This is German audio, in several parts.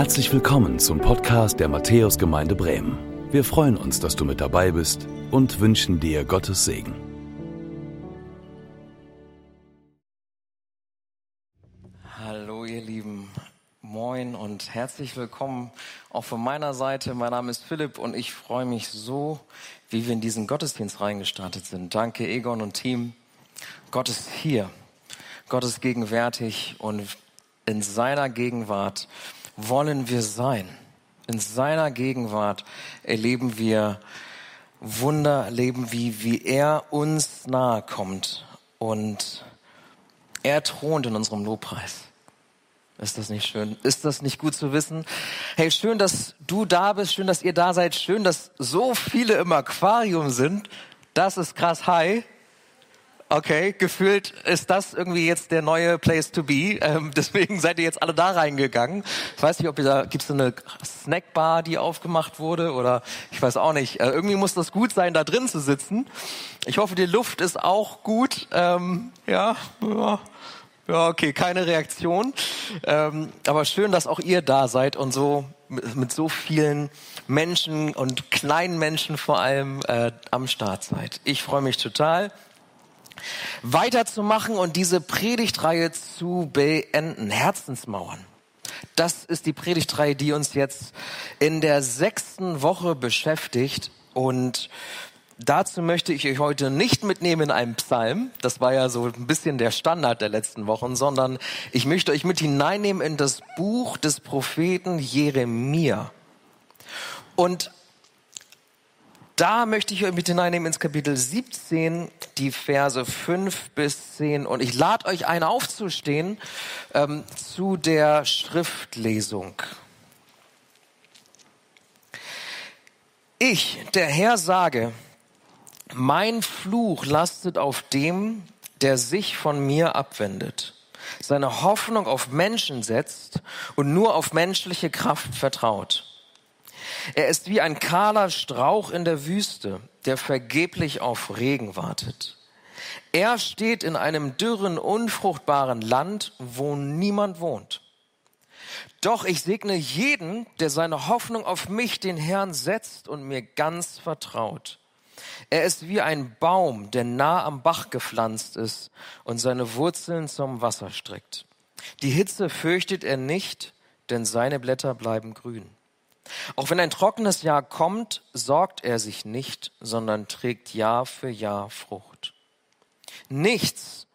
Herzlich willkommen zum Podcast der Matthäusgemeinde Bremen. Wir freuen uns, dass du mit dabei bist und wünschen dir Gottes Segen. Hallo ihr Lieben, moin und herzlich willkommen auch von meiner Seite. Mein Name ist Philipp und ich freue mich so, wie wir in diesen Gottesdienst reingestartet sind. Danke Egon und Team. Gott ist hier, Gott ist gegenwärtig und in seiner Gegenwart wollen wir sein. In seiner Gegenwart erleben wir Wunder, erleben wie, wie er uns nahe kommt und er thront in unserem Lobpreis. Ist das nicht schön? Ist das nicht gut zu wissen? Hey, schön, dass du da bist, schön, dass ihr da seid, schön, dass so viele im Aquarium sind. Das ist krass. Hi. Okay, gefühlt ist das irgendwie jetzt der neue Place to be. Ähm, deswegen seid ihr jetzt alle da reingegangen. Ich weiß nicht, ob ihr da gibt es eine Snackbar, die aufgemacht wurde oder ich weiß auch nicht. Äh, irgendwie muss das gut sein, da drin zu sitzen. Ich hoffe, die Luft ist auch gut. Ähm, ja, ja, okay, keine Reaktion. Ähm, aber schön, dass auch ihr da seid und so mit, mit so vielen Menschen und kleinen Menschen vor allem äh, am Start seid. Ich freue mich total weiterzumachen und diese Predigtreihe zu beenden. Herzensmauern. Das ist die Predigtreihe, die uns jetzt in der sechsten Woche beschäftigt und Dazu möchte ich euch heute nicht mitnehmen in einem Psalm. Das war ja so ein bisschen der Standard der letzten Wochen, sondern ich möchte euch mit hineinnehmen in das Buch des Propheten Jeremia. Und da möchte ich euch mit hineinnehmen ins Kapitel 17, die Verse 5 bis 10. Und ich lade euch ein, aufzustehen ähm, zu der Schriftlesung. Ich, der Herr, sage, mein Fluch lastet auf dem, der sich von mir abwendet, seine Hoffnung auf Menschen setzt und nur auf menschliche Kraft vertraut. Er ist wie ein kahler Strauch in der Wüste, der vergeblich auf Regen wartet. Er steht in einem dürren, unfruchtbaren Land, wo niemand wohnt. Doch ich segne jeden, der seine Hoffnung auf mich, den Herrn, setzt und mir ganz vertraut. Er ist wie ein Baum, der nah am Bach gepflanzt ist und seine Wurzeln zum Wasser streckt. Die Hitze fürchtet er nicht, denn seine Blätter bleiben grün. Auch wenn ein trockenes Jahr kommt, sorgt er sich nicht, sondern trägt Jahr für Jahr Frucht. Nichts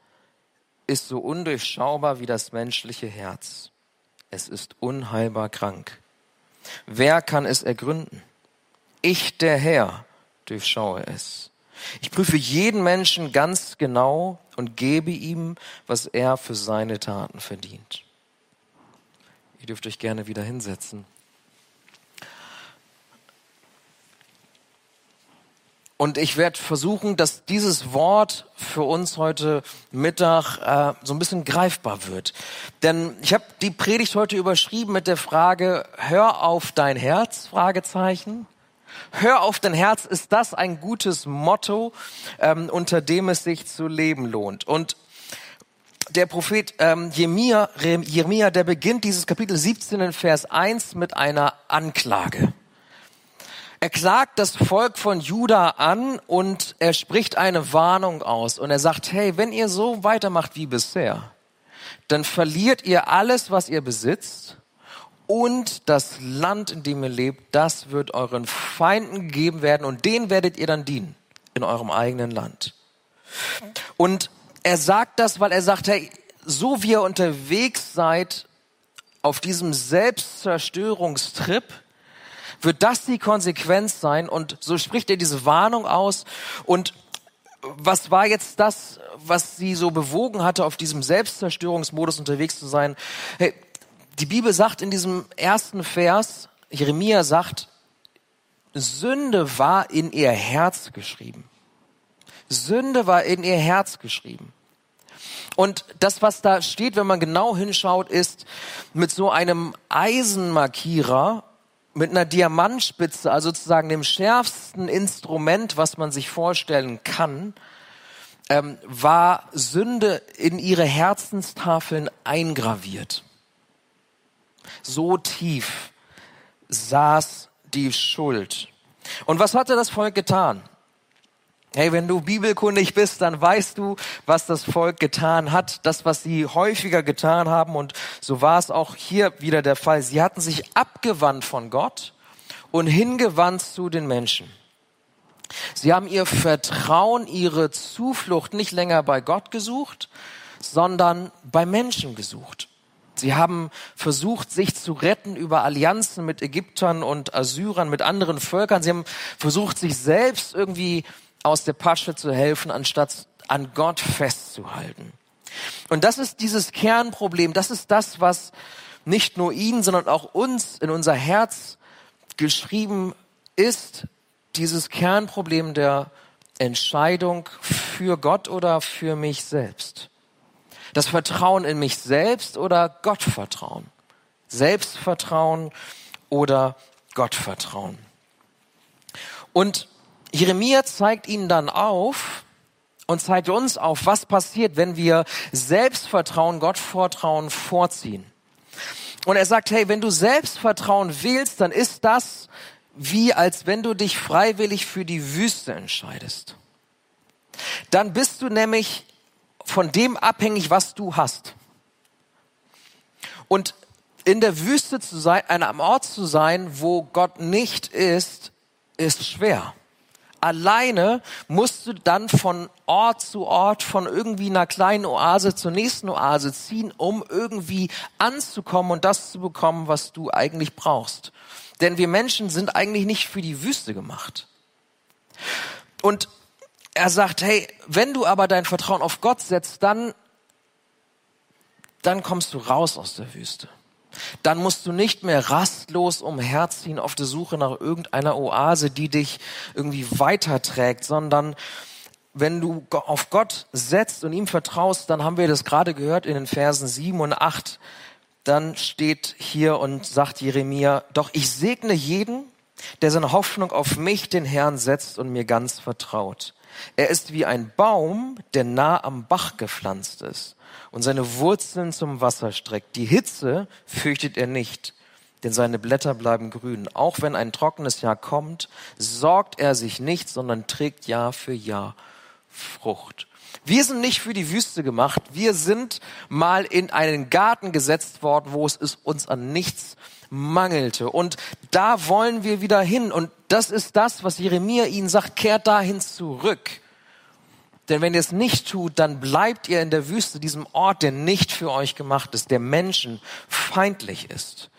ist so undurchschaubar wie das menschliche Herz. Es ist unheilbar krank. Wer kann es ergründen? Ich, der Herr, durchschaue es. Ich prüfe jeden Menschen ganz genau und gebe ihm, was er für seine Taten verdient. Ihr dürft euch gerne wieder hinsetzen. Und ich werde versuchen, dass dieses Wort für uns heute Mittag äh, so ein bisschen greifbar wird. Denn ich habe die Predigt heute überschrieben mit der Frage, hör auf dein Herz, Fragezeichen. Hör auf dein Herz, ist das ein gutes Motto, ähm, unter dem es sich zu leben lohnt? Und der Prophet ähm, Jeremia, Jeremia, der beginnt dieses Kapitel 17 in Vers 1 mit einer Anklage. Er klagt das Volk von Juda an und er spricht eine Warnung aus und er sagt, hey, wenn ihr so weitermacht wie bisher, dann verliert ihr alles, was ihr besitzt und das Land, in dem ihr lebt, das wird euren Feinden gegeben werden und denen werdet ihr dann dienen in eurem eigenen Land. Und er sagt das, weil er sagt, hey, so wie ihr unterwegs seid auf diesem Selbstzerstörungstrip, wird das die Konsequenz sein. Und so spricht er diese Warnung aus. Und was war jetzt das, was sie so bewogen hatte, auf diesem Selbstzerstörungsmodus unterwegs zu sein? Hey, die Bibel sagt in diesem ersten Vers, Jeremia sagt, Sünde war in ihr Herz geschrieben. Sünde war in ihr Herz geschrieben. Und das, was da steht, wenn man genau hinschaut, ist mit so einem Eisenmarkierer mit einer Diamantspitze, also sozusagen dem schärfsten Instrument, was man sich vorstellen kann, ähm, war Sünde in ihre Herzenstafeln eingraviert. So tief saß die Schuld. Und was hatte das Volk getan? Hey, wenn du bibelkundig bist, dann weißt du, was das Volk getan hat, das, was sie häufiger getan haben. Und so war es auch hier wieder der Fall. Sie hatten sich abgewandt von Gott und hingewandt zu den Menschen. Sie haben ihr Vertrauen, ihre Zuflucht nicht länger bei Gott gesucht, sondern bei Menschen gesucht. Sie haben versucht, sich zu retten über Allianzen mit Ägyptern und Assyrern, mit anderen Völkern. Sie haben versucht, sich selbst irgendwie aus der Pasche zu helfen, anstatt an Gott festzuhalten. Und das ist dieses Kernproblem. Das ist das, was nicht nur ihnen, sondern auch uns in unser Herz geschrieben ist. Dieses Kernproblem der Entscheidung für Gott oder für mich selbst. Das Vertrauen in mich selbst oder Gottvertrauen. Selbstvertrauen oder Gottvertrauen. Und Jeremia zeigt ihnen dann auf und zeigt uns auf, was passiert, wenn wir Selbstvertrauen, Gottvertrauen vorziehen. Und er sagt, hey, wenn du Selbstvertrauen wählst, dann ist das wie als wenn du dich freiwillig für die Wüste entscheidest. Dann bist du nämlich von dem abhängig, was du hast. Und in der Wüste zu sein, an einem Ort zu sein, wo Gott nicht ist, ist schwer. Alleine musst du dann von Ort zu Ort, von irgendwie einer kleinen Oase zur nächsten Oase ziehen, um irgendwie anzukommen und das zu bekommen, was du eigentlich brauchst. Denn wir Menschen sind eigentlich nicht für die Wüste gemacht. Und er sagt, hey, wenn du aber dein Vertrauen auf Gott setzt, dann, dann kommst du raus aus der Wüste. Dann musst du nicht mehr rastlos umherziehen auf der Suche nach irgendeiner Oase, die dich irgendwie weiterträgt, sondern wenn du auf Gott setzt und ihm vertraust, dann haben wir das gerade gehört in den Versen 7 und 8, dann steht hier und sagt Jeremia, doch ich segne jeden, der seine Hoffnung auf mich, den Herrn, setzt und mir ganz vertraut. Er ist wie ein Baum, der nah am Bach gepflanzt ist und seine Wurzeln zum Wasser streckt. Die Hitze fürchtet er nicht, denn seine Blätter bleiben grün. Auch wenn ein trockenes Jahr kommt, sorgt er sich nicht, sondern trägt Jahr für Jahr Frucht. Wir sind nicht für die Wüste gemacht. Wir sind mal in einen Garten gesetzt worden, wo es uns an nichts mangelte. Und da wollen wir wieder hin. Und das ist das, was Jeremia ihnen sagt, kehrt dahin zurück. Denn wenn ihr es nicht tut, dann bleibt ihr in der Wüste, diesem Ort, der nicht für euch gemacht ist, der Menschen feindlich ist.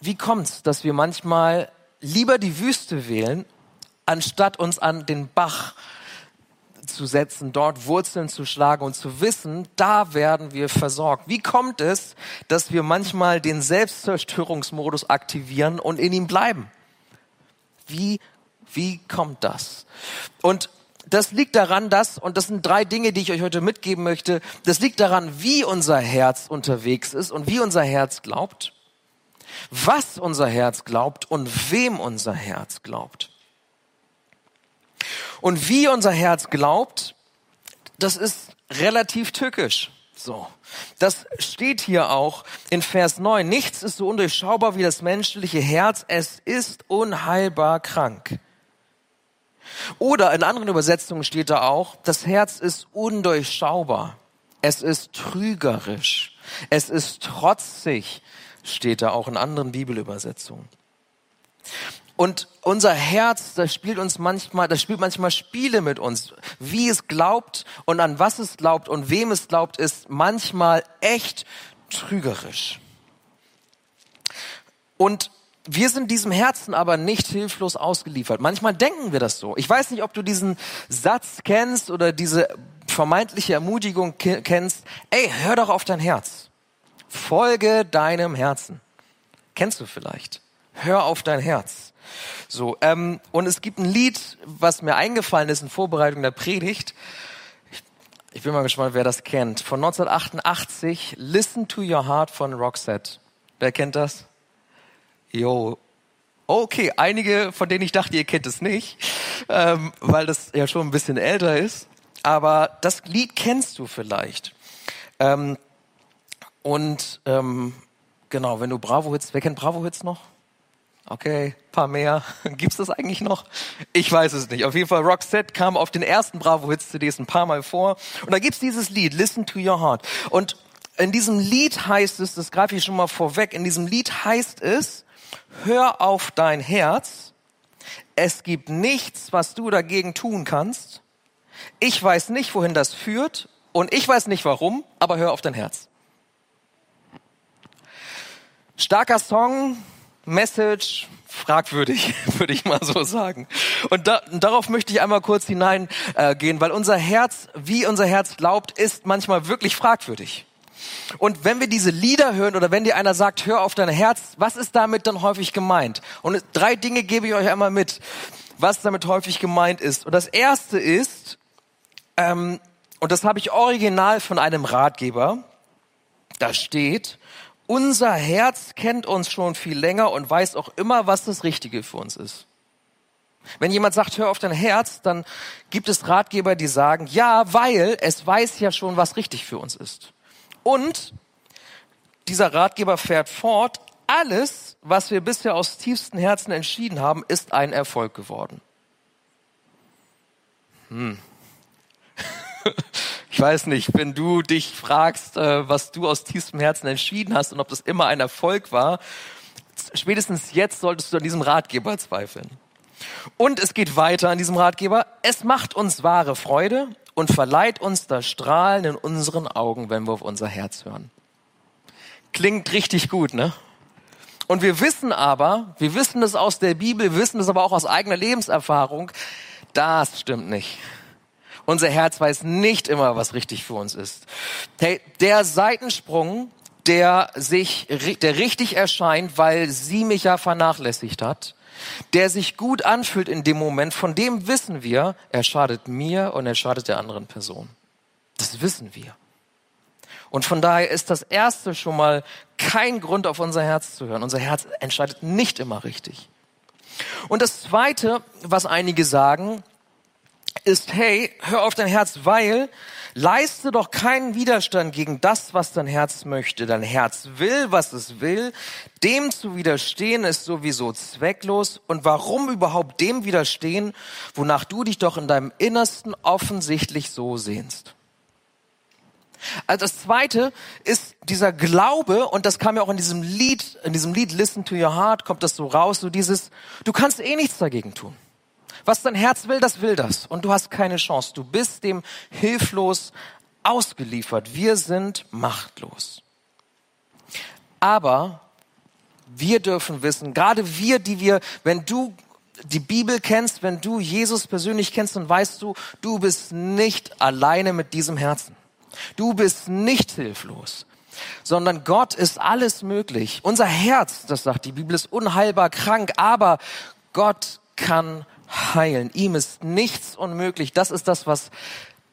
Wie kommt's, dass wir manchmal lieber die Wüste wählen, anstatt uns an den Bach zu setzen, dort Wurzeln zu schlagen und zu wissen, da werden wir versorgt. Wie kommt es, dass wir manchmal den Selbstzerstörungsmodus aktivieren und in ihm bleiben? Wie, wie kommt das? Und das liegt daran, dass, und das sind drei Dinge, die ich euch heute mitgeben möchte, das liegt daran, wie unser Herz unterwegs ist und wie unser Herz glaubt, was unser Herz glaubt und wem unser Herz glaubt. Und wie unser Herz glaubt, das ist relativ tückisch. So. Das steht hier auch in Vers 9. Nichts ist so undurchschaubar wie das menschliche Herz. Es ist unheilbar krank. Oder in anderen Übersetzungen steht da auch, das Herz ist undurchschaubar. Es ist trügerisch. Es ist trotzig, steht da auch in anderen Bibelübersetzungen. Und unser Herz, das spielt uns manchmal, das spielt manchmal Spiele mit uns. Wie es glaubt und an was es glaubt und wem es glaubt, ist manchmal echt trügerisch. Und wir sind diesem Herzen aber nicht hilflos ausgeliefert. Manchmal denken wir das so. Ich weiß nicht, ob du diesen Satz kennst oder diese vermeintliche Ermutigung kennst. Ey, hör doch auf dein Herz. Folge deinem Herzen. Kennst du vielleicht? Hör auf dein Herz. So, ähm, und es gibt ein Lied, was mir eingefallen ist in Vorbereitung der Predigt. Ich, ich bin mal gespannt, wer das kennt. Von 1988, Listen to Your Heart von Roxette. Wer kennt das? Jo. Okay, einige, von denen ich dachte, ihr kennt es nicht, ähm, weil das ja schon ein bisschen älter ist. Aber das Lied kennst du vielleicht. Ähm, Und ähm, genau, wenn du Bravo Hits, wer kennt Bravo Hits noch? Okay, paar mehr. Gibt's das eigentlich noch? Ich weiß es nicht. Auf jeden Fall, Roxette kam auf den ersten Bravo Hits CDs ein paar Mal vor. Und da gibt's dieses Lied, Listen to Your Heart. Und in diesem Lied heißt es, das greife ich schon mal vorweg, in diesem Lied heißt es, hör auf dein Herz. Es gibt nichts, was du dagegen tun kannst. Ich weiß nicht, wohin das führt. Und ich weiß nicht warum, aber hör auf dein Herz. Starker Song, Message, fragwürdig, würde ich mal so sagen. Und da, darauf möchte ich einmal kurz hineingehen, äh, weil unser Herz, wie unser Herz glaubt, ist manchmal wirklich fragwürdig. Und wenn wir diese Lieder hören oder wenn dir einer sagt, hör auf dein Herz, was ist damit dann häufig gemeint? Und drei Dinge gebe ich euch einmal mit, was damit häufig gemeint ist. Und das erste ist, ähm, und das habe ich original von einem Ratgeber, da steht, unser Herz kennt uns schon viel länger und weiß auch immer, was das Richtige für uns ist. Wenn jemand sagt, hör auf dein Herz, dann gibt es Ratgeber, die sagen, ja, weil es weiß ja schon, was richtig für uns ist. Und dieser Ratgeber fährt fort, alles, was wir bisher aus tiefstem Herzen entschieden haben, ist ein Erfolg geworden. Hm. Ich weiß nicht, wenn du dich fragst, äh, was du aus tiefstem Herzen entschieden hast und ob das immer ein Erfolg war, spätestens jetzt solltest du an diesem Ratgeber zweifeln. Und es geht weiter an diesem Ratgeber. Es macht uns wahre Freude und verleiht uns das Strahlen in unseren Augen, wenn wir auf unser Herz hören. Klingt richtig gut, ne? Und wir wissen aber, wir wissen es aus der Bibel, wir wissen es aber auch aus eigener Lebenserfahrung, das stimmt nicht. Unser Herz weiß nicht immer, was richtig für uns ist. Hey, der Seitensprung, der sich, der richtig erscheint, weil sie mich ja vernachlässigt hat, der sich gut anfühlt in dem Moment, von dem wissen wir, er schadet mir und er schadet der anderen Person. Das wissen wir. Und von daher ist das erste schon mal kein Grund, auf unser Herz zu hören. Unser Herz entscheidet nicht immer richtig. Und das zweite, was einige sagen, ist, hey, hör auf dein Herz, weil leiste doch keinen Widerstand gegen das, was dein Herz möchte. Dein Herz will, was es will. Dem zu widerstehen ist sowieso zwecklos. Und warum überhaupt dem widerstehen, wonach du dich doch in deinem Innersten offensichtlich so sehnst? Also das zweite ist dieser Glaube, und das kam ja auch in diesem Lied, in diesem Lied Listen to Your Heart, kommt das so raus, so dieses, du kannst eh nichts dagegen tun. Was dein Herz will, das will das. Und du hast keine Chance. Du bist dem hilflos ausgeliefert. Wir sind machtlos. Aber wir dürfen wissen, gerade wir, die wir, wenn du die Bibel kennst, wenn du Jesus persönlich kennst, dann weißt du, du bist nicht alleine mit diesem Herzen. Du bist nicht hilflos, sondern Gott ist alles möglich. Unser Herz, das sagt die Bibel, ist unheilbar krank, aber Gott kann heilen. Ihm ist nichts unmöglich. Das ist das, was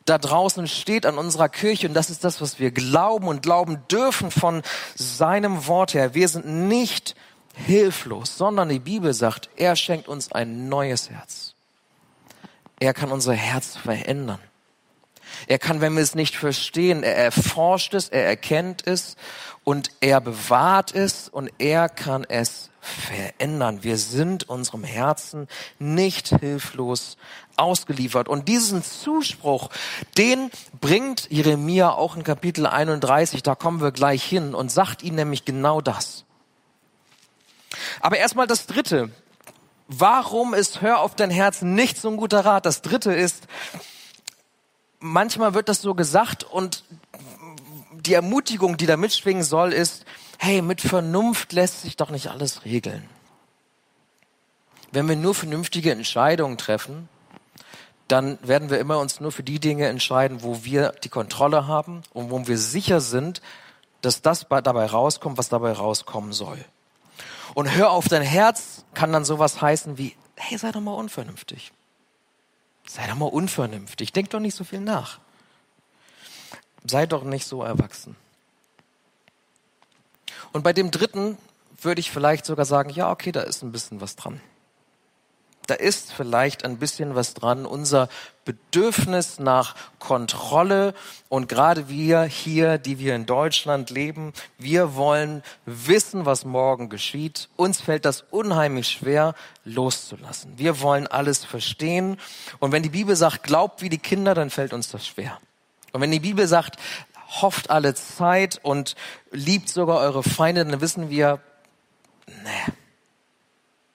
da draußen steht an unserer Kirche und das ist das, was wir glauben und glauben dürfen von seinem Wort her. Wir sind nicht hilflos, sondern die Bibel sagt, er schenkt uns ein neues Herz. Er kann unser Herz verändern. Er kann, wenn wir es nicht verstehen, er erforscht es, er erkennt es und er bewahrt es und er kann es verändern. Wir sind unserem Herzen nicht hilflos ausgeliefert. Und diesen Zuspruch, den bringt Jeremia auch in Kapitel 31, da kommen wir gleich hin und sagt ihnen nämlich genau das. Aber erstmal das Dritte. Warum ist Hör auf dein Herz nicht so ein guter Rat? Das Dritte ist, manchmal wird das so gesagt und die Ermutigung, die da mitschwingen soll, ist, hey, mit Vernunft lässt sich doch nicht alles regeln. Wenn wir nur vernünftige Entscheidungen treffen, dann werden wir immer uns nur für die Dinge entscheiden, wo wir die Kontrolle haben und wo wir sicher sind, dass das dabei rauskommt, was dabei rauskommen soll. Und hör auf dein Herz kann dann sowas heißen wie, hey, sei doch mal unvernünftig. Sei doch mal unvernünftig. Denk doch nicht so viel nach. Sei doch nicht so erwachsen. Und bei dem dritten würde ich vielleicht sogar sagen, ja, okay, da ist ein bisschen was dran. da ist vielleicht ein bisschen was dran. Unser Bedürfnis nach Kontrolle und gerade wir hier, die wir in Deutschland leben, wir wollen wissen, was morgen geschieht. Uns fällt das unheimlich schwer loszulassen. Wir wollen alles verstehen. Und wenn die Bibel sagt, glaubt wie die Kinder, dann fällt uns das schwer. Und wenn die Bibel sagt, hofft alle Zeit und liebt sogar eure Feinde, dann wissen wir, nee,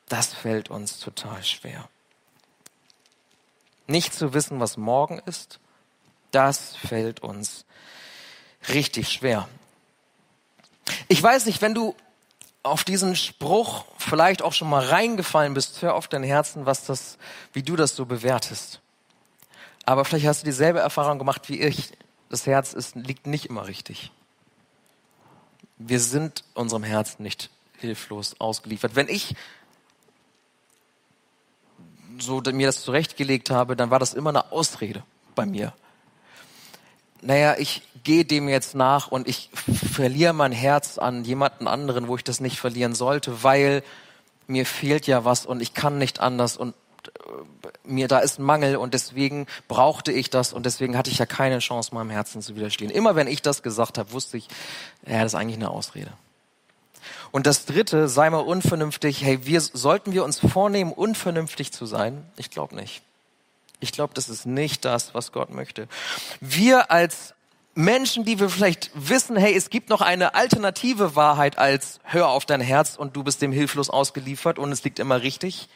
das fällt uns total schwer. Nicht zu wissen, was morgen ist, das fällt uns richtig schwer. Ich weiß nicht, wenn du auf diesen Spruch vielleicht auch schon mal reingefallen bist, hör auf dein Herzen, was das, wie du das so bewertest. Aber vielleicht hast du dieselbe Erfahrung gemacht wie ich. Das Herz ist, liegt nicht immer richtig. Wir sind unserem Herzen nicht hilflos ausgeliefert. Wenn ich so mir das zurechtgelegt habe, dann war das immer eine Ausrede bei mir. Naja, ich gehe dem jetzt nach und ich verliere mein Herz an jemanden anderen, wo ich das nicht verlieren sollte, weil mir fehlt ja was und ich kann nicht anders und mir da ist ein Mangel und deswegen brauchte ich das und deswegen hatte ich ja keine Chance, meinem Herzen zu widerstehen. Immer wenn ich das gesagt habe, wusste ich, ja, das ist eigentlich eine Ausrede. Und das dritte, sei mal unvernünftig. Hey, wir, sollten wir uns vornehmen, unvernünftig zu sein? Ich glaube nicht. Ich glaube, das ist nicht das, was Gott möchte. Wir als Menschen, die wir vielleicht wissen, hey, es gibt noch eine alternative Wahrheit als hör auf dein Herz und du bist dem hilflos ausgeliefert und es liegt immer richtig.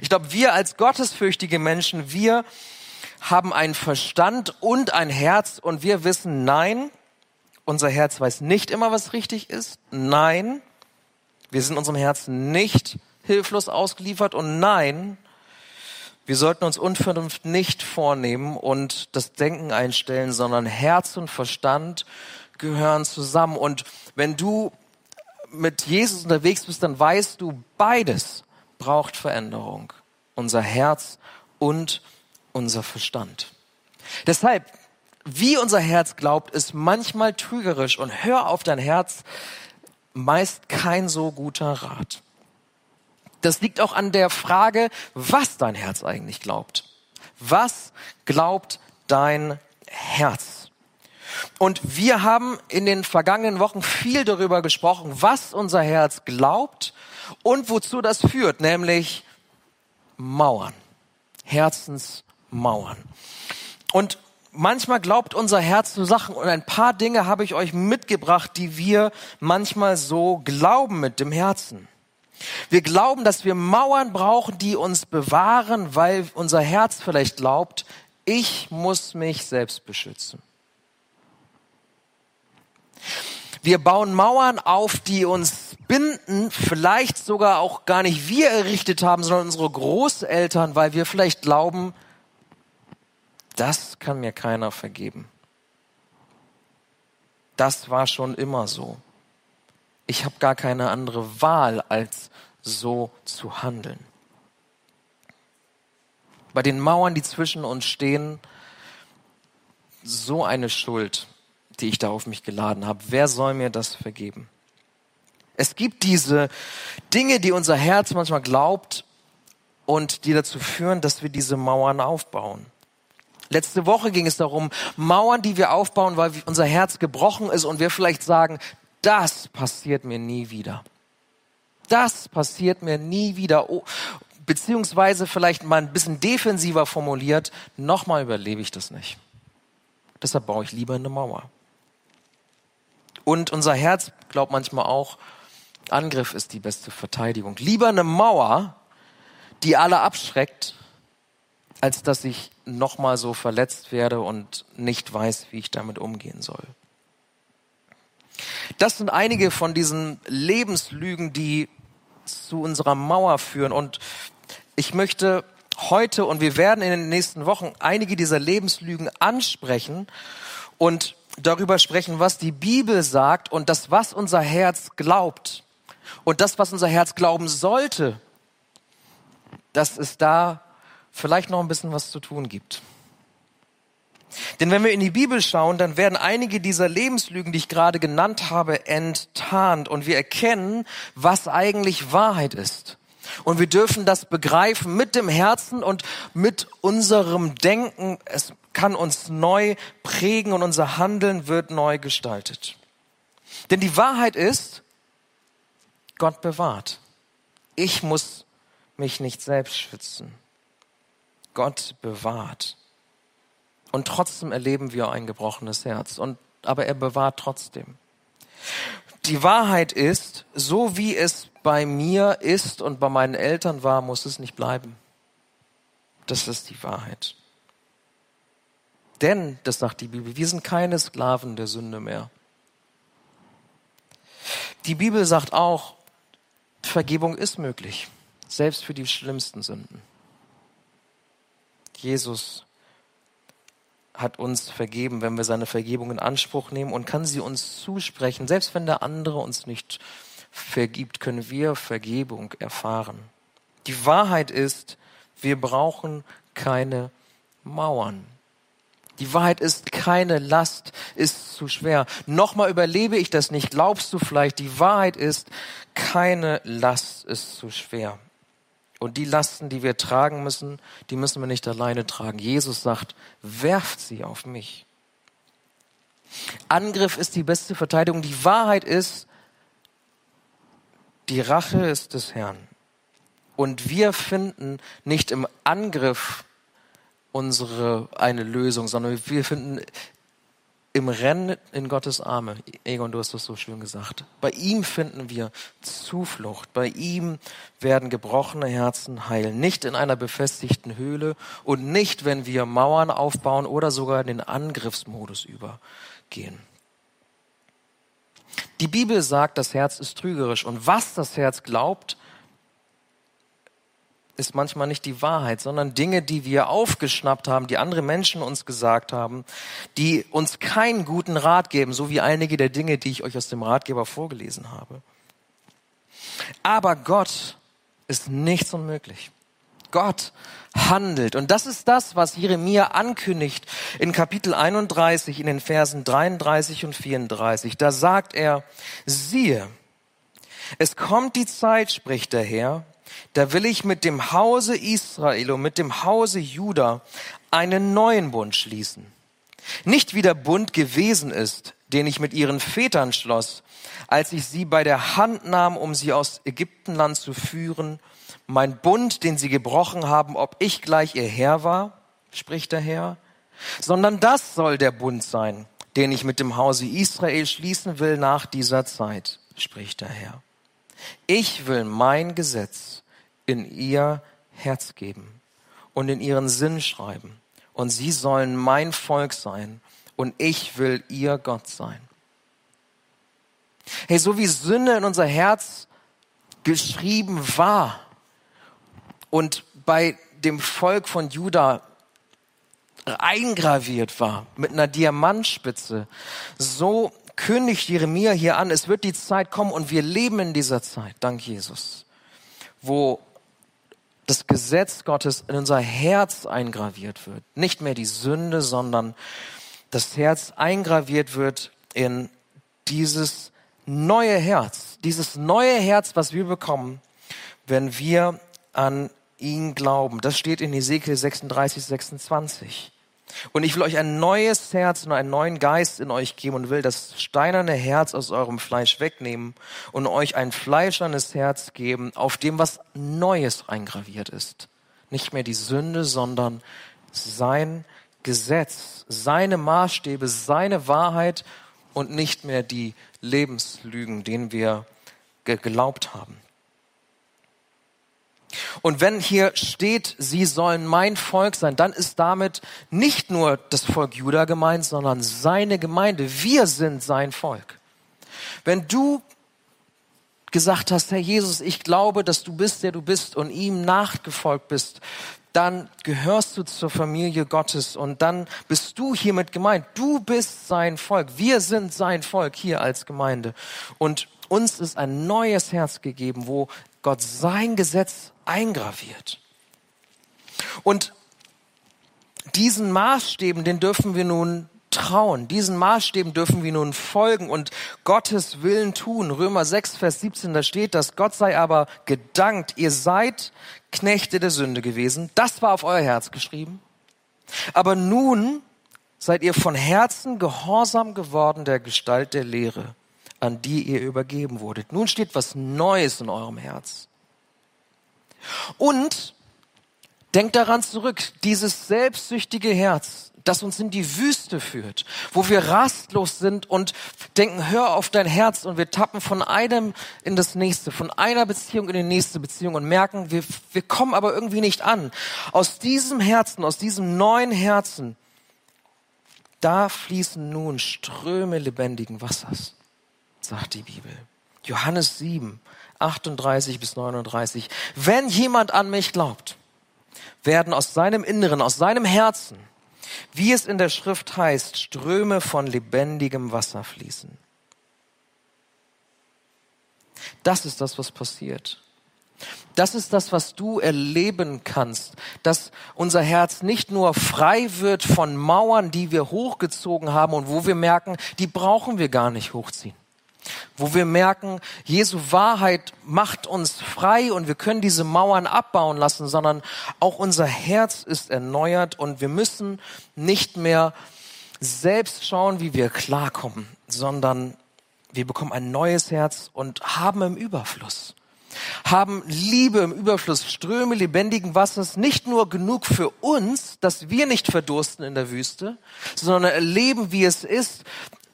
Ich glaube, wir als gottesfürchtige Menschen, wir haben einen Verstand und ein Herz und wir wissen, nein, unser Herz weiß nicht immer, was richtig ist. Nein, wir sind unserem Herzen nicht hilflos ausgeliefert und nein, wir sollten uns Unvernunft nicht vornehmen und das Denken einstellen, sondern Herz und Verstand gehören zusammen. Und wenn du mit Jesus unterwegs bist, dann weißt du, beides braucht Veränderung. Unser Herz und unser Verstand. Deshalb, wie unser Herz glaubt, ist manchmal trügerisch und hör auf dein Herz meist kein so guter Rat. Das liegt auch an der Frage, was dein Herz eigentlich glaubt. Was glaubt dein Herz? Und wir haben in den vergangenen Wochen viel darüber gesprochen, was unser Herz glaubt und wozu das führt, nämlich Mauern, Herzensmauern. Und manchmal glaubt unser Herz zu Sachen und ein paar Dinge habe ich euch mitgebracht, die wir manchmal so glauben mit dem Herzen. Wir glauben, dass wir Mauern brauchen, die uns bewahren, weil unser Herz vielleicht glaubt, ich muss mich selbst beschützen. Wir bauen Mauern auf, die uns binden, vielleicht sogar auch gar nicht wir errichtet haben, sondern unsere Großeltern, weil wir vielleicht glauben, das kann mir keiner vergeben. Das war schon immer so. Ich habe gar keine andere Wahl, als so zu handeln. Bei den Mauern, die zwischen uns stehen, so eine Schuld, die ich da auf mich geladen habe. Wer soll mir das vergeben? Es gibt diese Dinge, die unser Herz manchmal glaubt und die dazu führen, dass wir diese Mauern aufbauen. Letzte Woche ging es darum, Mauern, die wir aufbauen, weil unser Herz gebrochen ist und wir vielleicht sagen, das passiert mir nie wieder. Das passiert mir nie wieder. Oh, beziehungsweise vielleicht mal ein bisschen defensiver formuliert, nochmal überlebe ich das nicht. Deshalb baue ich lieber eine Mauer. Und unser Herz glaubt manchmal auch, Angriff ist die beste Verteidigung. Lieber eine Mauer, die alle abschreckt, als dass ich nochmal so verletzt werde und nicht weiß, wie ich damit umgehen soll. Das sind einige von diesen Lebenslügen, die zu unserer Mauer führen. Und ich möchte heute und wir werden in den nächsten Wochen einige dieser Lebenslügen ansprechen und darüber sprechen, was die Bibel sagt und das, was unser Herz glaubt. Und das, was unser Herz glauben sollte, dass es da vielleicht noch ein bisschen was zu tun gibt. Denn wenn wir in die Bibel schauen, dann werden einige dieser Lebenslügen, die ich gerade genannt habe, enttarnt und wir erkennen, was eigentlich Wahrheit ist. Und wir dürfen das begreifen mit dem Herzen und mit unserem Denken. Es kann uns neu prägen und unser Handeln wird neu gestaltet. Denn die Wahrheit ist, Gott bewahrt. Ich muss mich nicht selbst schützen. Gott bewahrt. Und trotzdem erleben wir ein gebrochenes Herz. Und, aber er bewahrt trotzdem. Die Wahrheit ist, so wie es bei mir ist und bei meinen Eltern war, muss es nicht bleiben. Das ist die Wahrheit. Denn, das sagt die Bibel, wir sind keine Sklaven der Sünde mehr. Die Bibel sagt auch, Vergebung ist möglich, selbst für die schlimmsten Sünden. Jesus hat uns vergeben, wenn wir seine Vergebung in Anspruch nehmen und kann sie uns zusprechen. Selbst wenn der andere uns nicht vergibt, können wir Vergebung erfahren. Die Wahrheit ist, wir brauchen keine Mauern. Die Wahrheit ist, keine Last ist zu schwer. Nochmal überlebe ich das nicht, glaubst du vielleicht, die Wahrheit ist, keine Last ist zu schwer. Und die Lasten, die wir tragen müssen, die müssen wir nicht alleine tragen. Jesus sagt, werft sie auf mich. Angriff ist die beste Verteidigung. Die Wahrheit ist, die Rache ist des Herrn. Und wir finden nicht im Angriff unsere eine Lösung, sondern wir finden im Rennen in Gottes Arme. Egon, du hast das so schön gesagt. Bei ihm finden wir Zuflucht. Bei ihm werden gebrochene Herzen heilen. Nicht in einer befestigten Höhle und nicht, wenn wir Mauern aufbauen oder sogar in den Angriffsmodus übergehen. Die Bibel sagt, das Herz ist trügerisch. Und was das Herz glaubt, ist manchmal nicht die Wahrheit, sondern Dinge, die wir aufgeschnappt haben, die andere Menschen uns gesagt haben, die uns keinen guten Rat geben, so wie einige der Dinge, die ich euch aus dem Ratgeber vorgelesen habe. Aber Gott ist nichts unmöglich. Gott handelt. Und das ist das, was Jeremia ankündigt in Kapitel 31 in den Versen 33 und 34. Da sagt er, siehe, es kommt die Zeit, spricht der Herr, da will ich mit dem Hause Israel und mit dem Hause Juda einen neuen Bund schließen. Nicht wie der Bund gewesen ist, den ich mit ihren Vätern schloss, als ich sie bei der Hand nahm, um sie aus Ägyptenland zu führen, mein Bund, den sie gebrochen haben, ob ich gleich ihr Herr war, spricht der Herr, sondern das soll der Bund sein, den ich mit dem Hause Israel schließen will nach dieser Zeit, spricht der Herr. Ich will mein Gesetz in ihr Herz geben und in ihren Sinn schreiben. Und sie sollen mein Volk sein und ich will ihr Gott sein. Hey, so wie Sünde in unser Herz geschrieben war und bei dem Volk von Juda eingraviert war mit einer Diamantspitze, so kündigt Jeremia hier an, es wird die Zeit kommen und wir leben in dieser Zeit, dank Jesus, wo das Gesetz Gottes in unser Herz eingraviert wird. Nicht mehr die Sünde, sondern das Herz eingraviert wird in dieses neue Herz. Dieses neue Herz, was wir bekommen, wenn wir an ihn glauben. Das steht in Ezekiel 36, 26. Und ich will euch ein neues Herz und einen neuen Geist in euch geben und will das steinerne Herz aus eurem Fleisch wegnehmen und euch ein fleischernes Herz geben, auf dem was Neues eingraviert ist. Nicht mehr die Sünde, sondern sein Gesetz, seine Maßstäbe, seine Wahrheit und nicht mehr die Lebenslügen, denen wir geglaubt haben. Und wenn hier steht, sie sollen mein Volk sein, dann ist damit nicht nur das Volk Juda gemeint, sondern seine Gemeinde. Wir sind sein Volk. Wenn du gesagt hast, Herr Jesus, ich glaube, dass du bist, der du bist und ihm nachgefolgt bist, dann gehörst du zur Familie Gottes und dann bist du hiermit gemeint. Du bist sein Volk. Wir sind sein Volk hier als Gemeinde. Und uns ist ein neues Herz gegeben, wo Gott sein Gesetz eingraviert. Und diesen Maßstäben, den dürfen wir nun trauen. Diesen Maßstäben dürfen wir nun folgen und Gottes Willen tun. Römer 6, Vers 17, da steht, dass Gott sei aber gedankt, ihr seid Knechte der Sünde gewesen. Das war auf euer Herz geschrieben. Aber nun seid ihr von Herzen gehorsam geworden der Gestalt der Lehre, an die ihr übergeben wurdet. Nun steht was Neues in eurem Herz. Und denkt daran zurück, dieses selbstsüchtige Herz, das uns in die Wüste führt, wo wir rastlos sind und denken, hör auf dein Herz und wir tappen von einem in das nächste, von einer Beziehung in die nächste Beziehung und merken, wir, wir kommen aber irgendwie nicht an. Aus diesem Herzen, aus diesem neuen Herzen, da fließen nun Ströme lebendigen Wassers, sagt die Bibel. Johannes 7, 38 bis 39. Wenn jemand an mich glaubt, werden aus seinem Inneren, aus seinem Herzen, wie es in der Schrift heißt, Ströme von lebendigem Wasser fließen. Das ist das, was passiert. Das ist das, was du erleben kannst, dass unser Herz nicht nur frei wird von Mauern, die wir hochgezogen haben und wo wir merken, die brauchen wir gar nicht hochziehen wo wir merken, Jesu Wahrheit macht uns frei und wir können diese Mauern abbauen lassen, sondern auch unser Herz ist erneuert und wir müssen nicht mehr selbst schauen, wie wir klarkommen, sondern wir bekommen ein neues Herz und haben im Überfluss. Haben Liebe im Überfluss, Ströme lebendigen Wassers, nicht nur genug für uns, dass wir nicht verdursten in der Wüste, sondern erleben, wie es ist,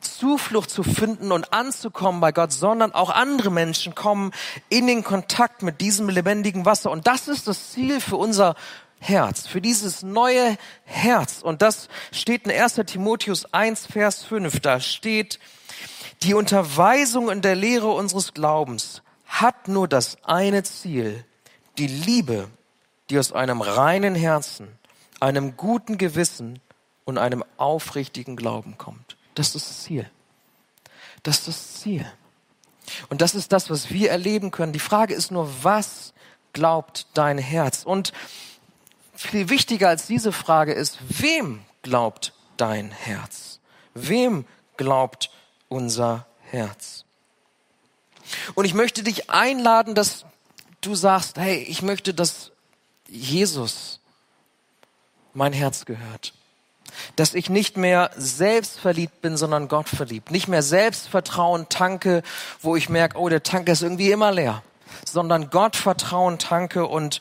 Zuflucht zu finden und anzukommen bei Gott, sondern auch andere Menschen kommen in den Kontakt mit diesem lebendigen Wasser. Und das ist das Ziel für unser Herz, für dieses neue Herz. Und das steht in 1 Timotheus 1, Vers 5. Da steht, die Unterweisung in der Lehre unseres Glaubens hat nur das eine Ziel, die Liebe, die aus einem reinen Herzen, einem guten Gewissen und einem aufrichtigen Glauben kommt. Das ist das Ziel. Das ist das Ziel. Und das ist das, was wir erleben können. Die Frage ist nur, was glaubt dein Herz? Und viel wichtiger als diese Frage ist, wem glaubt dein Herz? Wem glaubt unser Herz? Und ich möchte dich einladen, dass du sagst, hey, ich möchte, dass Jesus mein Herz gehört dass ich nicht mehr selbst verliebt bin, sondern Gott verliebt. Nicht mehr Selbstvertrauen tanke, wo ich merke, oh, der Tank ist irgendwie immer leer, sondern Gott Vertrauen tanke und,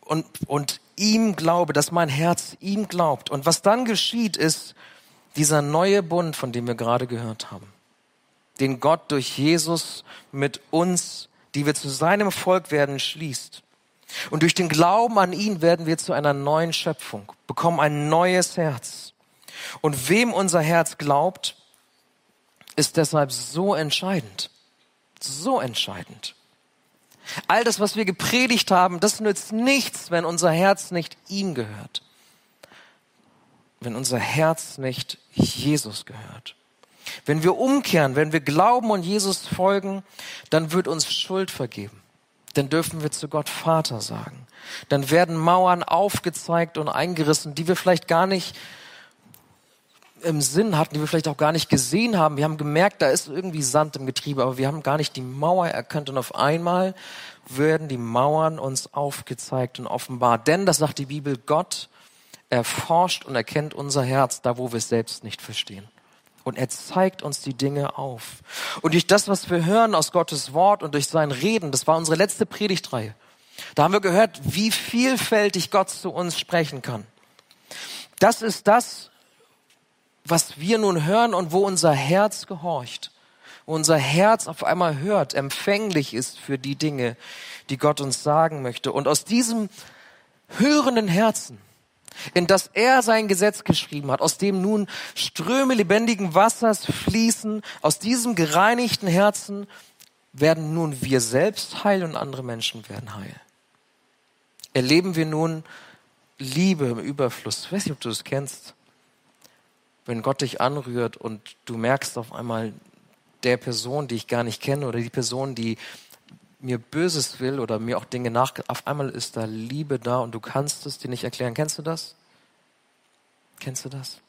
und, und ihm glaube, dass mein Herz ihm glaubt. Und was dann geschieht, ist dieser neue Bund, von dem wir gerade gehört haben, den Gott durch Jesus mit uns, die wir zu seinem Volk werden, schließt. Und durch den Glauben an ihn werden wir zu einer neuen Schöpfung, bekommen ein neues Herz. Und wem unser Herz glaubt, ist deshalb so entscheidend. So entscheidend. All das, was wir gepredigt haben, das nützt nichts, wenn unser Herz nicht ihm gehört. Wenn unser Herz nicht Jesus gehört. Wenn wir umkehren, wenn wir glauben und Jesus folgen, dann wird uns Schuld vergeben dann dürfen wir zu Gott Vater sagen. Dann werden Mauern aufgezeigt und eingerissen, die wir vielleicht gar nicht im Sinn hatten, die wir vielleicht auch gar nicht gesehen haben. Wir haben gemerkt, da ist irgendwie Sand im Getriebe, aber wir haben gar nicht die Mauer erkannt und auf einmal werden die Mauern uns aufgezeigt und offenbar. Denn, das sagt die Bibel, Gott erforscht und erkennt unser Herz, da wo wir es selbst nicht verstehen und er zeigt uns die Dinge auf. Und durch das, was wir hören aus Gottes Wort und durch sein Reden, das war unsere letzte Predigtreihe, da haben wir gehört, wie vielfältig Gott zu uns sprechen kann. Das ist das, was wir nun hören und wo unser Herz gehorcht. Wo unser Herz auf einmal hört, empfänglich ist für die Dinge, die Gott uns sagen möchte. Und aus diesem hörenden Herzen in das er sein Gesetz geschrieben hat, aus dem nun Ströme lebendigen Wassers fließen, aus diesem gereinigten Herzen werden nun wir selbst heil und andere Menschen werden heil. Erleben wir nun Liebe im Überfluss. Ich weiß nicht, ob du das kennst. Wenn Gott dich anrührt und du merkst auf einmal der Person, die ich gar nicht kenne oder die Person, die mir Böses will oder mir auch Dinge nach, auf einmal ist da Liebe da und du kannst es dir nicht erklären. Kennst du das? Kennst du das?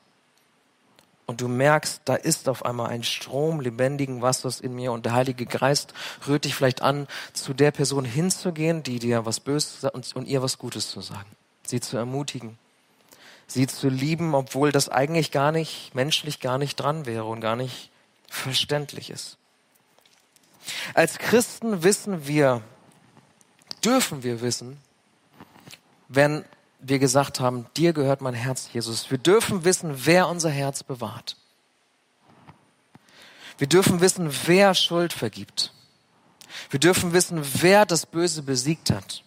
und du merkst, da ist auf einmal ein Strom lebendigen Wassers in mir und der Heilige Geist rührt dich vielleicht an, zu der Person hinzugehen, die dir was Böses sagt und, und ihr was Gutes zu sagen, sie zu ermutigen, sie zu lieben, obwohl das eigentlich gar nicht, menschlich gar nicht dran wäre und gar nicht verständlich ist. Als Christen wissen wir, dürfen wir wissen, wenn wir gesagt haben, dir gehört mein Herz, Jesus. Wir dürfen wissen, wer unser Herz bewahrt. Wir dürfen wissen, wer Schuld vergibt. Wir dürfen wissen, wer das Böse besiegt hat.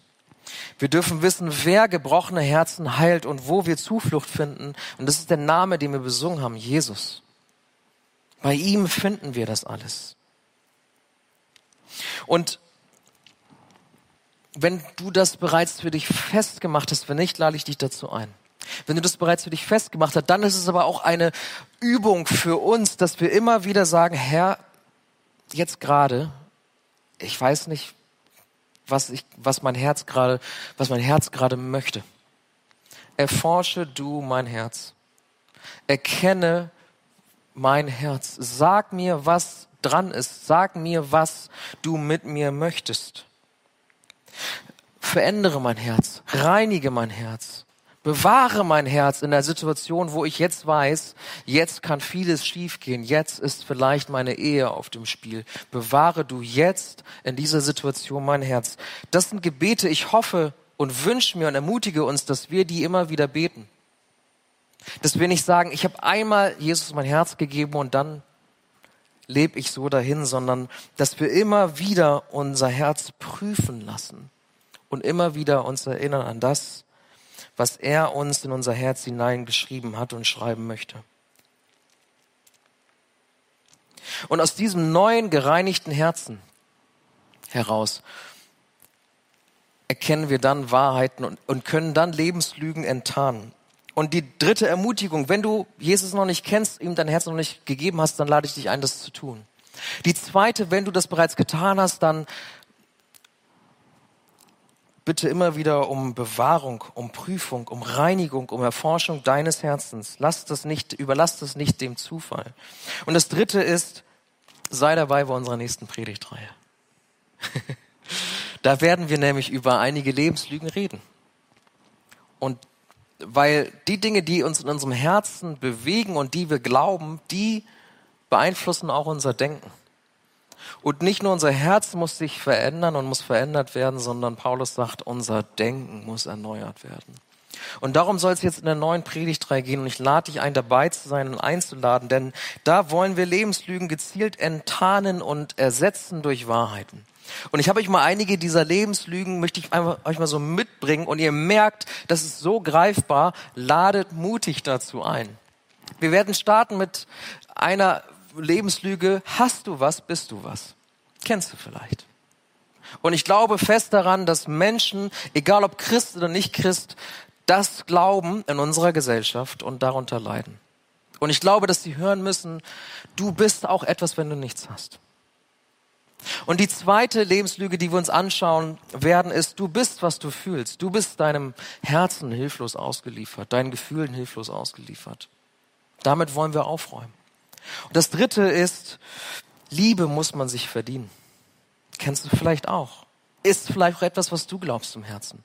Wir dürfen wissen, wer gebrochene Herzen heilt und wo wir Zuflucht finden. Und das ist der Name, den wir besungen haben, Jesus. Bei ihm finden wir das alles. Und wenn du das bereits für dich festgemacht hast, wenn nicht, lade ich dich dazu ein. Wenn du das bereits für dich festgemacht hast, dann ist es aber auch eine Übung für uns, dass wir immer wieder sagen, Herr, jetzt gerade, ich weiß nicht, was ich, was mein Herz gerade, was mein Herz gerade möchte. Erforsche du mein Herz. Erkenne mein Herz. Sag mir, was dran ist. Sag mir, was du mit mir möchtest. Verändere mein Herz, reinige mein Herz, bewahre mein Herz in der Situation, wo ich jetzt weiß, jetzt kann vieles schiefgehen, jetzt ist vielleicht meine Ehe auf dem Spiel. Bewahre du jetzt in dieser Situation mein Herz. Das sind Gebete, ich hoffe und wünsche mir und ermutige uns, dass wir die immer wieder beten. Dass wir nicht sagen, ich habe einmal Jesus mein Herz gegeben und dann lebe ich so dahin, sondern dass wir immer wieder unser Herz prüfen lassen und immer wieder uns erinnern an das, was er uns in unser Herz hineingeschrieben hat und schreiben möchte. Und aus diesem neuen gereinigten Herzen heraus erkennen wir dann Wahrheiten und, und können dann Lebenslügen enttarnen. Und die dritte Ermutigung, wenn du Jesus noch nicht kennst, ihm dein Herz noch nicht gegeben hast, dann lade ich dich ein, das zu tun. Die zweite, wenn du das bereits getan hast, dann bitte immer wieder um Bewahrung, um Prüfung, um Reinigung, um Erforschung deines Herzens. Lass das nicht, überlass das nicht dem Zufall. Und das dritte ist, sei dabei bei unserer nächsten Predigtreihe. da werden wir nämlich über einige Lebenslügen reden. Und weil die Dinge, die uns in unserem Herzen bewegen und die wir glauben, die beeinflussen auch unser Denken. Und nicht nur unser Herz muss sich verändern und muss verändert werden, sondern Paulus sagt, unser Denken muss erneuert werden. Und darum soll es jetzt in der neuen Predigtreihe gehen und ich lade dich ein, dabei zu sein und einzuladen, denn da wollen wir Lebenslügen gezielt enttarnen und ersetzen durch Wahrheiten. Und ich habe euch mal einige dieser Lebenslügen, möchte ich einfach euch mal so mitbringen und ihr merkt, das ist so greifbar, ladet mutig dazu ein. Wir werden starten mit einer Lebenslüge, hast du was, bist du was. Kennst du vielleicht. Und ich glaube fest daran, dass Menschen, egal ob Christ oder nicht Christ, das glauben in unserer Gesellschaft und darunter leiden. Und ich glaube, dass sie hören müssen, du bist auch etwas, wenn du nichts hast. Und die zweite Lebenslüge, die wir uns anschauen werden, ist, du bist, was du fühlst. Du bist deinem Herzen hilflos ausgeliefert, deinen Gefühlen hilflos ausgeliefert. Damit wollen wir aufräumen. Und das dritte ist, Liebe muss man sich verdienen. Kennst du vielleicht auch. Ist vielleicht auch etwas, was du glaubst im Herzen.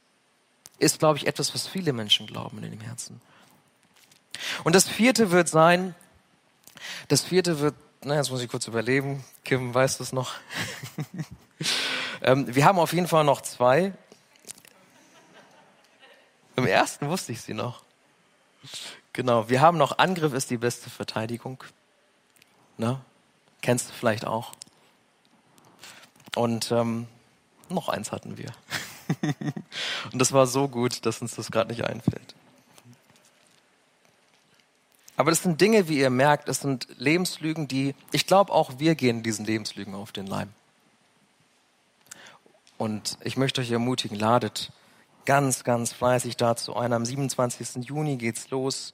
Ist, glaube ich, etwas, was viele Menschen glauben in dem Herzen. Und das vierte wird sein, das vierte wird na, jetzt muss ich kurz überleben. Kim, weißt du es noch? ähm, wir haben auf jeden Fall noch zwei. Im ersten wusste ich sie noch. Genau, wir haben noch Angriff ist die beste Verteidigung. Ne? Kennst du vielleicht auch. Und ähm, noch eins hatten wir. Und das war so gut, dass uns das gerade nicht einfällt. Aber das sind Dinge, wie ihr merkt, das sind Lebenslügen, die, ich glaube, auch wir gehen diesen Lebenslügen auf den Leim. Und ich möchte euch ermutigen, ladet ganz, ganz fleißig dazu ein. Am 27. Juni geht's los.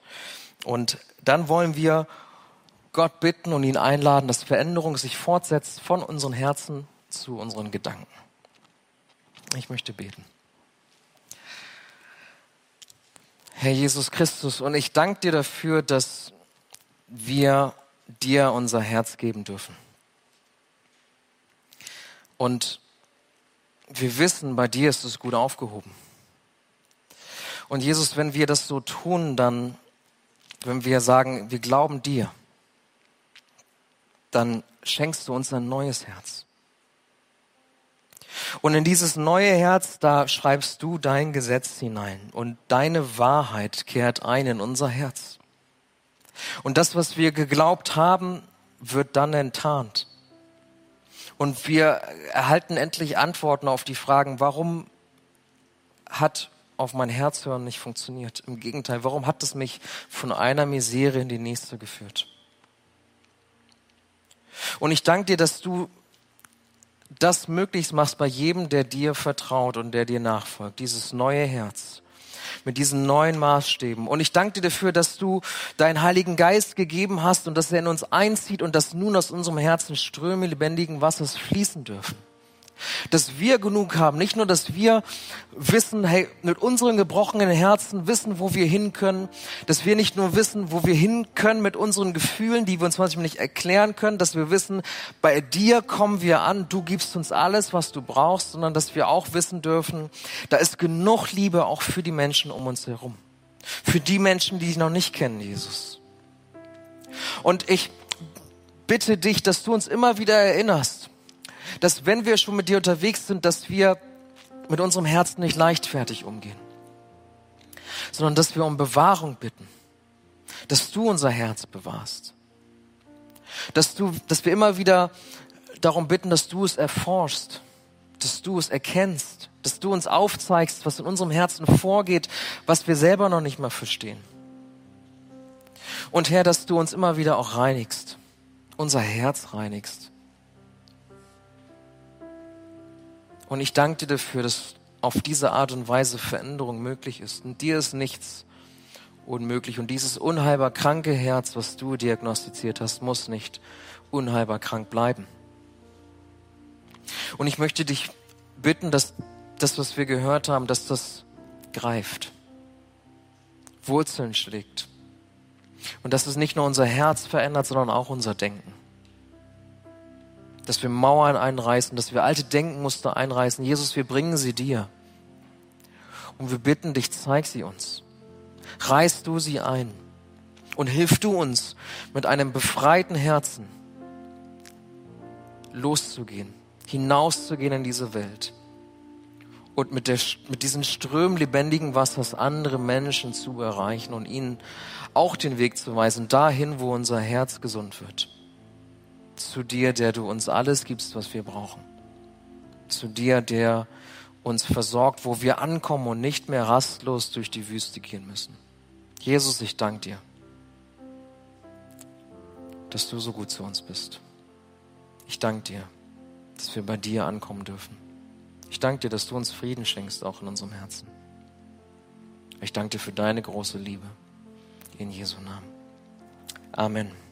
Und dann wollen wir Gott bitten und ihn einladen, dass Veränderung sich fortsetzt von unseren Herzen zu unseren Gedanken. Ich möchte beten. Herr Jesus Christus, und ich danke dir dafür, dass wir dir unser Herz geben dürfen. Und wir wissen, bei dir ist es gut aufgehoben. Und Jesus, wenn wir das so tun, dann, wenn wir sagen, wir glauben dir, dann schenkst du uns ein neues Herz. Und in dieses neue Herz, da schreibst du dein Gesetz hinein und deine Wahrheit kehrt ein in unser Herz. Und das, was wir geglaubt haben, wird dann enttarnt. Und wir erhalten endlich Antworten auf die Fragen, warum hat auf mein Herz hören nicht funktioniert? Im Gegenteil, warum hat es mich von einer Misere in die nächste geführt? Und ich danke dir, dass du das möglichst machst bei jedem, der dir vertraut und der dir nachfolgt, dieses neue Herz mit diesen neuen Maßstäben. Und ich danke dir dafür, dass du deinen Heiligen Geist gegeben hast und dass er in uns einzieht und dass nun aus unserem Herzen Ströme lebendigen Wassers fließen dürfen dass wir genug haben. Nicht nur, dass wir wissen, hey, mit unseren gebrochenen Herzen wissen, wo wir hin können. Dass wir nicht nur wissen, wo wir hin können mit unseren Gefühlen, die wir uns manchmal nicht erklären können. Dass wir wissen, bei dir kommen wir an. Du gibst uns alles, was du brauchst. Sondern dass wir auch wissen dürfen, da ist genug Liebe auch für die Menschen um uns herum. Für die Menschen, die dich noch nicht kennen, Jesus. Und ich bitte dich, dass du uns immer wieder erinnerst, dass wenn wir schon mit dir unterwegs sind, dass wir mit unserem Herzen nicht leichtfertig umgehen, sondern dass wir um Bewahrung bitten, dass du unser Herz bewahrst, dass du, dass wir immer wieder darum bitten, dass du es erforschst, dass du es erkennst, dass du uns aufzeigst, was in unserem Herzen vorgeht, was wir selber noch nicht mal verstehen. Und Herr, dass du uns immer wieder auch reinigst, unser Herz reinigst, Und ich danke dir dafür, dass auf diese Art und Weise Veränderung möglich ist. Und dir ist nichts unmöglich. Und dieses unheilbar kranke Herz, was du diagnostiziert hast, muss nicht unheilbar krank bleiben. Und ich möchte dich bitten, dass das, was wir gehört haben, dass das greift, Wurzeln schlägt. Und dass es nicht nur unser Herz verändert, sondern auch unser Denken dass wir Mauern einreißen, dass wir alte Denkmuster einreißen. Jesus, wir bringen sie dir. Und wir bitten dich, zeig sie uns. Reiß du sie ein. Und hilf du uns mit einem befreiten Herzen loszugehen, hinauszugehen in diese Welt und mit, der, mit diesen Strömen lebendigen Wassers andere Menschen zu erreichen und ihnen auch den Weg zu weisen, dahin, wo unser Herz gesund wird zu dir, der du uns alles gibst, was wir brauchen. Zu dir, der uns versorgt, wo wir ankommen und nicht mehr rastlos durch die Wüste gehen müssen. Jesus, ich danke dir, dass du so gut zu uns bist. Ich danke dir, dass wir bei dir ankommen dürfen. Ich danke dir, dass du uns Frieden schenkst, auch in unserem Herzen. Ich danke dir für deine große Liebe. In Jesu Namen. Amen.